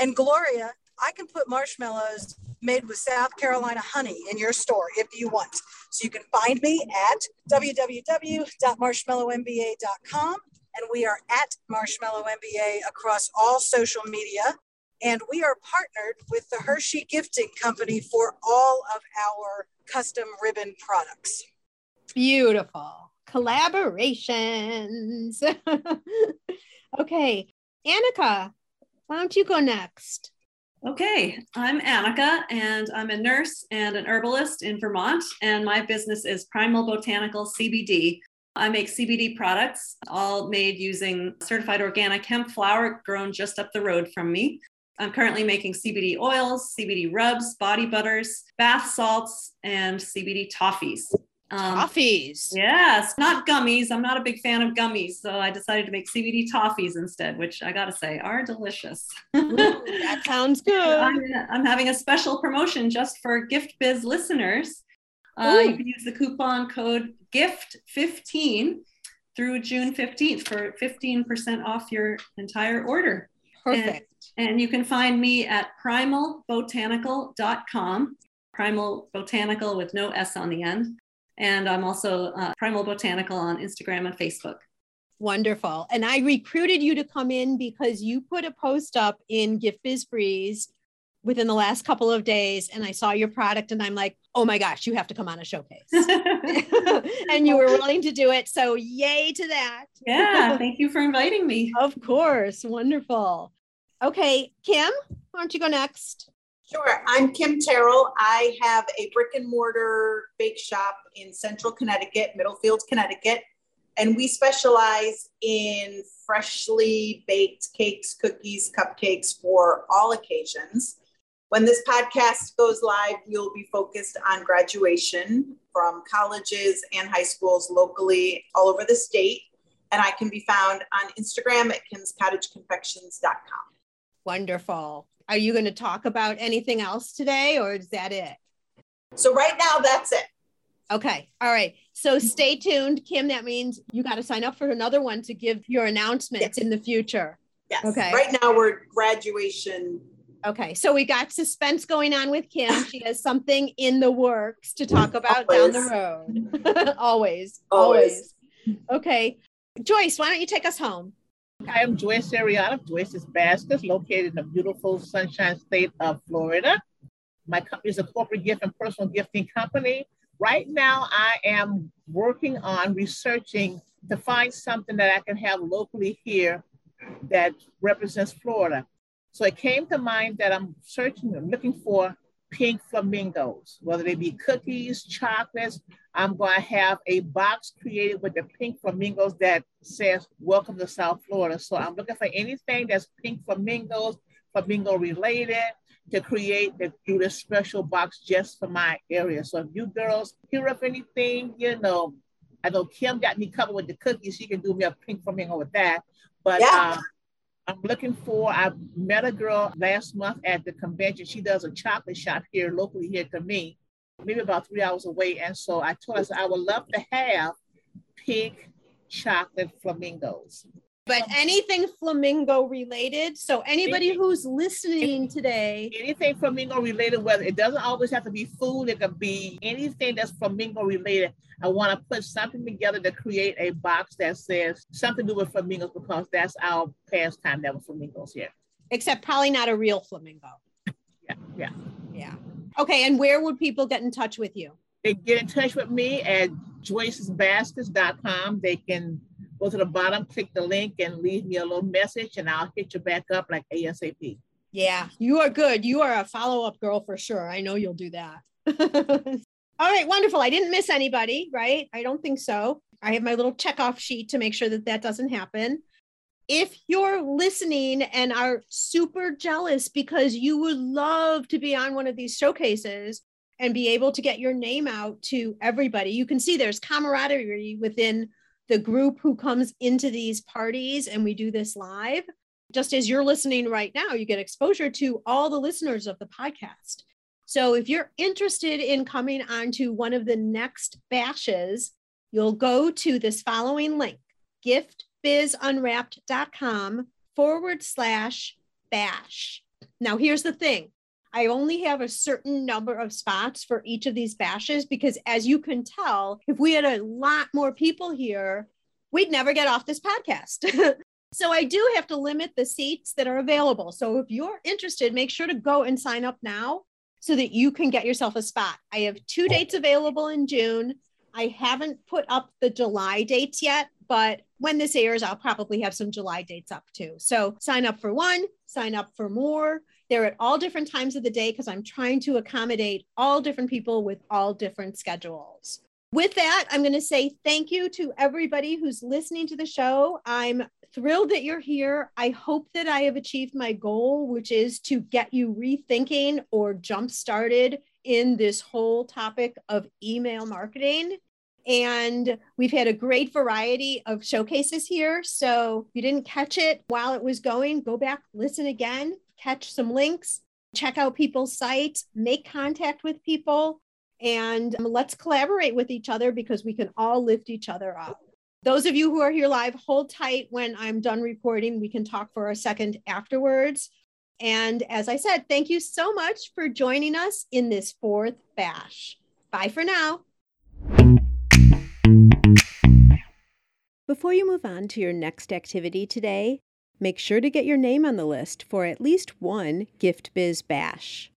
And Gloria, I can put marshmallows made with South Carolina honey in your store if you want. So you can find me at www.marshmallowmba.com and we are at Marshmallow MBA across all social media. And we are partnered with the Hershey Gifting Company for all of our custom ribbon products. Beautiful. Collaborations. okay. Annika, why don't you go next? Okay, I'm Annika, and I'm a nurse and an herbalist in Vermont, and my business is Primal Botanical CBD. I make CBD products, all made using certified organic hemp flower grown just up the road from me. I'm currently making CBD oils, CBD rubs, body butters, bath salts, and CBD toffees. Um, Toffees. Yes, not gummies. I'm not a big fan of gummies, so I decided to make CBD toffees instead, which I gotta say are delicious. Ooh, that sounds good. I'm, I'm having a special promotion just for Gift Biz listeners. Uh, you can use the coupon code GIFT15 through June 15th for 15% off your entire order. Perfect. And you can find me at primalbotanical.com, Primal Botanical with no S on the end. And I'm also uh, Primal Botanical on Instagram and Facebook. Wonderful. And I recruited you to come in because you put a post up in Gift Biz Breeze within the last couple of days. And I saw your product and I'm like, oh my gosh, you have to come on a showcase. and you were willing to do it. So, yay to that. yeah, thank you for inviting me. Of course. Wonderful. Okay, Kim, why don't you go next? Sure. I'm Kim Terrell. I have a brick and mortar bake shop in central Connecticut, Middlefield, Connecticut. And we specialize in freshly baked cakes, cookies, cupcakes for all occasions. When this podcast goes live, we'll be focused on graduation from colleges and high schools locally all over the state. And I can be found on Instagram at kimscottageconfections.com. Wonderful. Are you going to talk about anything else today or is that it? So, right now, that's it. Okay. All right. So stay tuned, Kim. That means you got to sign up for another one to give your announcements yes. in the future. Yes. Okay. Right now we're graduation. Okay. So we got suspense going on with Kim. She has something in the works to talk mm-hmm. about always. down the road. always, always. Always. Okay. Joyce, why don't you take us home? I am Joyce Ariana, Joyce's Baskets, located in the beautiful Sunshine State of Florida. My company is a corporate gift and personal gifting company. Right now, I am working on researching to find something that I can have locally here that represents Florida. So it came to mind that I'm searching, I'm looking for pink flamingos, whether they be cookies, chocolates. I'm going to have a box created with the pink flamingos that says, Welcome to South Florida. So I'm looking for anything that's pink flamingos, flamingo related to create to do this special box just for my area. So if you girls hear of anything, you know, I know Kim got me covered with the cookies. She can do me a pink flamingo with that. But yeah. um, I'm looking for, I met a girl last month at the convention. She does a chocolate shop here locally here to me, maybe about three hours away. And so I told her, I, said, I would love to have pink chocolate flamingos. But anything flamingo related. So anybody who's listening today, anything flamingo related, whether it doesn't always have to be food, it could be anything that's flamingo related. I want to put something together to create a box that says something to do with flamingos because that's our pastime that was flamingos here. Except probably not a real flamingo. yeah, yeah. Yeah. Okay. And where would people get in touch with you? They get in touch with me at joycesbaskets.com. They can go to the bottom, click the link, and leave me a little message, and I'll hit you back up like ASAP. Yeah, you are good. You are a follow up girl for sure. I know you'll do that. All right, wonderful. I didn't miss anybody, right? I don't think so. I have my little check off sheet to make sure that that doesn't happen. If you're listening and are super jealous because you would love to be on one of these showcases and be able to get your name out to everybody, you can see there's camaraderie within the group who comes into these parties and we do this live. Just as you're listening right now, you get exposure to all the listeners of the podcast. So if you're interested in coming onto one of the next bashes, you'll go to this following link giftbizunwrapped.com forward slash bash. Now, here's the thing I only have a certain number of spots for each of these bashes because, as you can tell, if we had a lot more people here, we'd never get off this podcast. so, I do have to limit the seats that are available. So, if you're interested, make sure to go and sign up now so that you can get yourself a spot. I have two dates available in June. I haven't put up the July dates yet, but when this airs, I'll probably have some July dates up too. So sign up for one, sign up for more. They're at all different times of the day because I'm trying to accommodate all different people with all different schedules. With that, I'm going to say thank you to everybody who's listening to the show. I'm thrilled that you're here. I hope that I have achieved my goal, which is to get you rethinking or jump started in this whole topic of email marketing. And we've had a great variety of showcases here. So if you didn't catch it while it was going, go back, listen again, catch some links, check out people's sites, make contact with people, and um, let's collaborate with each other because we can all lift each other up. Those of you who are here live, hold tight when I'm done recording. We can talk for a second afterwards. And as I said, thank you so much for joining us in this fourth bash. Bye for now. Before you move on to your next activity today, make sure to get your name on the list for at least one Gift Biz Bash.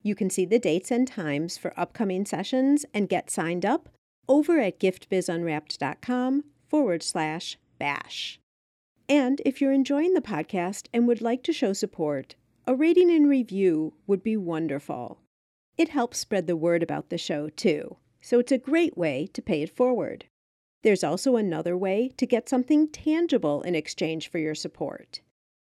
You can see the dates and times for upcoming sessions and get signed up over at giftbizunwrapped.com forward slash bash. And if you're enjoying the podcast and would like to show support, a rating and review would be wonderful. It helps spread the word about the show, too, so it's a great way to pay it forward. There's also another way to get something tangible in exchange for your support.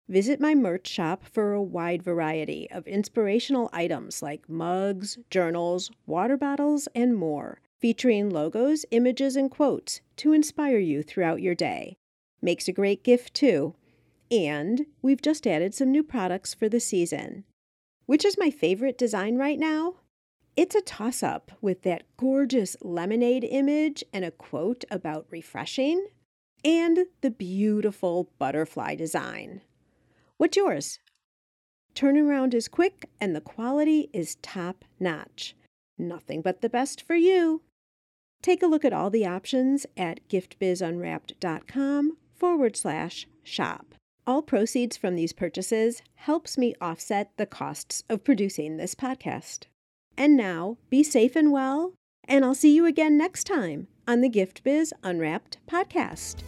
Visit my merch shop for a wide variety of inspirational items like mugs, journals, water bottles, and more, featuring logos, images, and quotes to inspire you throughout your day. Makes a great gift, too. And we've just added some new products for the season. Which is my favorite design right now? It's a toss up with that gorgeous lemonade image and a quote about refreshing, and the beautiful butterfly design. What's yours? Turnaround is quick and the quality is top notch. Nothing but the best for you. Take a look at all the options at giftbizunwrapped.com forward slash shop. All proceeds from these purchases helps me offset the costs of producing this podcast. And now, be safe and well, and I'll see you again next time on the Gift Biz Unwrapped podcast.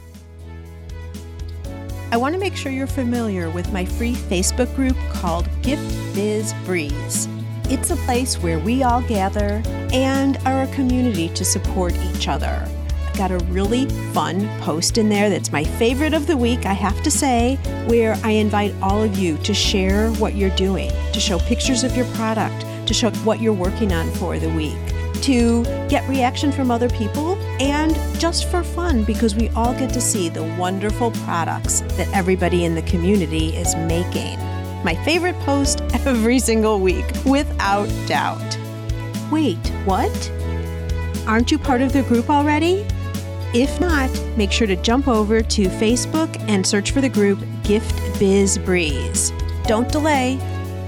I want to make sure you're familiar with my free Facebook group called Gift Biz Breeze. It's a place where we all gather and are a community to support each other. I've got a really fun post in there that's my favorite of the week, I have to say, where I invite all of you to share what you're doing, to show pictures of your product, to show what you're working on for the week, to get reaction from other people, and just for fun because we all get to see the wonderful products that everybody in the community is making. My favorite post every single week, without doubt. Wait, what? Aren't you part of the group already? If not, make sure to jump over to Facebook and search for the group Gift Biz Breeze. Don't delay.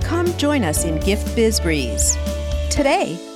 Come join us in Gift Biz Breeze today.